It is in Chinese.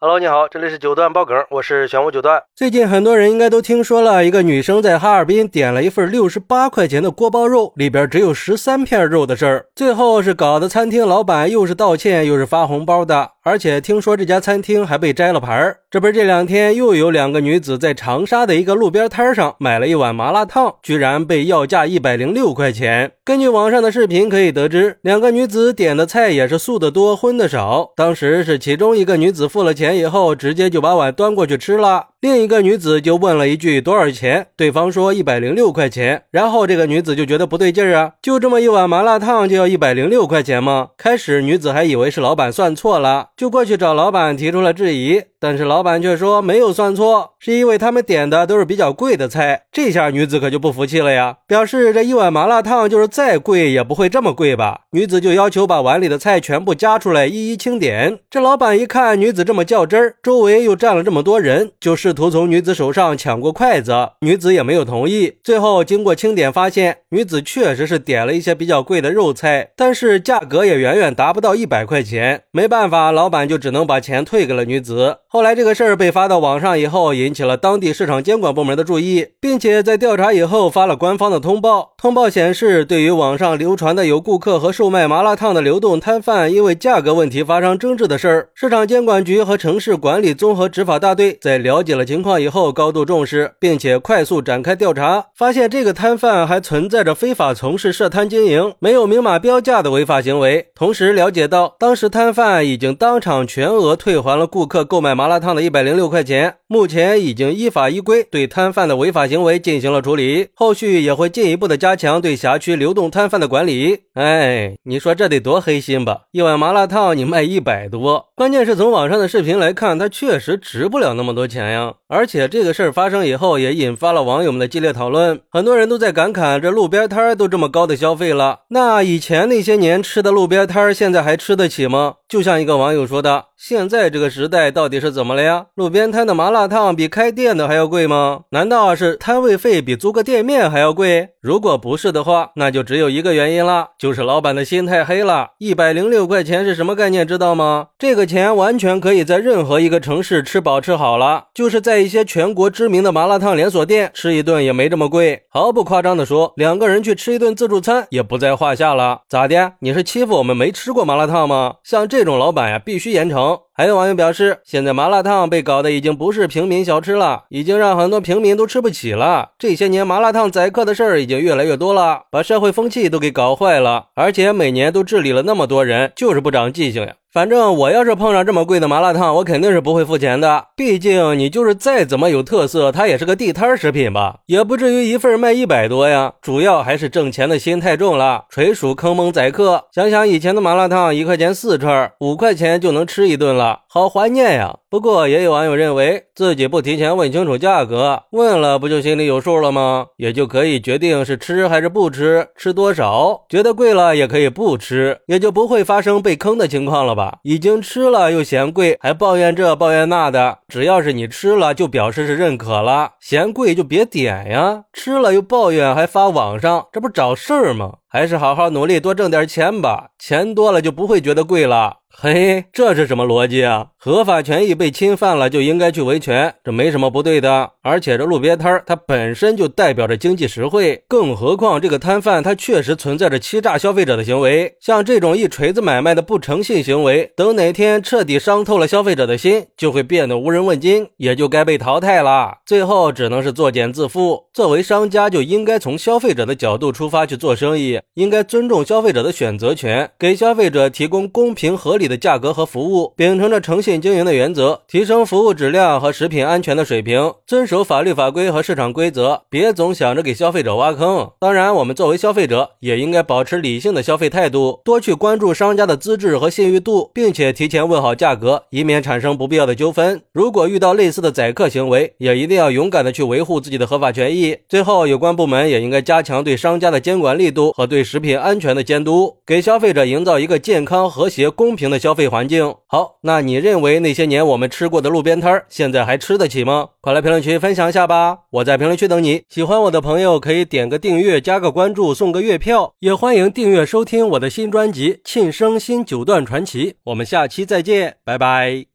Hello，你好，这里是九段爆梗，我是玄武九段。最近很多人应该都听说了一个女生在哈尔滨点了一份六十八块钱的锅包肉，里边只有十三片肉的事儿，最后是搞得餐厅老板又是道歉又是发红包的，而且听说这家餐厅还被摘了牌儿。这不是这两天又有两个女子在长沙的一个路边摊上买了一碗麻辣烫，居然被要价一百零六块钱。根据网上的视频可以得知，两个女子点的菜也是素的多，荤的少。当时是其中一个女子付了钱。以后直接就把碗端过去吃了。另一个女子就问了一句多少钱，对方说一百零六块钱。然后这个女子就觉得不对劲儿啊，就这么一碗麻辣烫就要一百零六块钱吗？开始女子还以为是老板算错了，就过去找老板提出了质疑。但是老板却说没有算错，是因为他们点的都是比较贵的菜。这下女子可就不服气了呀，表示这一碗麻辣烫就是再贵也不会这么贵吧？女子就要求把碗里的菜全部夹出来一一清点。这老板一看女子这么较真儿，周围又站了这么多人，就是试图从女子手上抢过筷子，女子也没有同意。最后经过清点发现，女子确实是点了一些比较贵的肉菜，但是价格也远远达不到一百块钱。没办法，老板就只能把钱退给了女子。后来这个事儿被发到网上以后，引起了当地市场监管部门的注意，并且在调查以后发了官方的通报。通报显示，对于网上流传的有顾客和售卖麻辣烫的流动摊贩因为价格问题发生争执的事儿，市场监管局和城市管理综合执法大队在了解了情况以后，高度重视，并且快速展开调查，发现这个摊贩还存在着非法从事设摊经营、没有明码标价的违法行为。同时了解到，当时摊贩已经当场全额退还了顾客购买。麻辣烫的一百零六块钱，目前已经依法依规对摊贩的违法行为进行了处理，后续也会进一步的加强对辖区流动摊贩的管理。哎，你说这得多黑心吧？一碗麻辣烫你卖一百多，关键是从网上的视频来看，它确实值不了那么多钱呀。而且这个事儿发生以后，也引发了网友们的激烈讨论，很多人都在感慨：这路边摊都这么高的消费了，那以前那些年吃的路边摊，现在还吃得起吗？就像一个网友说的：“现在这个时代到底是怎么了呀？路边摊的麻辣烫比开店的还要贵吗？难道是摊位费比租个店面还要贵？如果不是的话，那就只有一个原因了，就是老板的心太黑了。一百零六块钱是什么概念？知道吗？这个钱完全可以在任何一个城市吃饱吃好了，就是在一些全国知名的麻辣烫连锁店吃一顿也没这么贵。毫不夸张的说，两个人去吃一顿自助餐也不在话下了。咋的？你是欺负我们没吃过麻辣烫吗？像这。这种老板呀，必须严惩。还有网友表示，现在麻辣烫被搞得已经不是平民小吃了，已经让很多平民都吃不起了。这些年麻辣烫宰客的事儿已经越来越多了，把社会风气都给搞坏了，而且每年都治理了那么多人，就是不长记性呀。反正我要是碰上这么贵的麻辣烫，我肯定是不会付钱的。毕竟你就是再怎么有特色，它也是个地摊食品吧，也不至于一份卖一百多呀。主要还是挣钱的心太重了，纯属坑蒙宰客。想想以前的麻辣烫，一块钱四串，五块钱就能吃一顿了，あ好怀念呀。不过也有网友认为，自己不提前问清楚价格，问了不就心里有数了吗？也就可以决定是吃还是不吃，吃多少，觉得贵了也可以不吃，也就不会发生被坑的情况了吧？已经吃了又嫌贵，还抱怨这抱怨那的，只要是你吃了，就表示是认可了，嫌贵就别点呀。吃了又抱怨还发网上，这不找事儿吗？还是好好努力多挣点钱吧，钱多了就不会觉得贵了。嘿，这是什么逻辑啊？合法权益被侵犯了就应该去维权，这没什么不对的。而且这路边摊它本身就代表着经济实惠，更何况这个摊贩他确实存在着欺诈消费者的行为。像这种一锤子买卖的不诚信行为，等哪天彻底伤透了消费者的心，就会变得无人问津，也就该被淘汰了。最后只能是作茧自缚。作为商家，就应该从消费者的角度出发去做生意，应该尊重消费者的选择权，给消费者提供公平合理。的价格和服务，秉承着诚信经营的原则，提升服务质量和食品安全的水平，遵守法律法规和市场规则，别总想着给消费者挖坑。当然，我们作为消费者也应该保持理性的消费态度，多去关注商家的资质和信誉度，并且提前问好价格，以免产生不必要的纠纷。如果遇到类似的宰客行为，也一定要勇敢的去维护自己的合法权益。最后，有关部门也应该加强对商家的监管力度和对食品安全的监督，给消费者营造一个健康、和谐、公平的。消费环境好，那你认为那些年我们吃过的路边摊儿现在还吃得起吗？快来评论区分享一下吧！我在评论区等你。喜欢我的朋友可以点个订阅，加个关注，送个月票，也欢迎订阅收听我的新专辑《庆生新九段传奇》。我们下期再见，拜拜。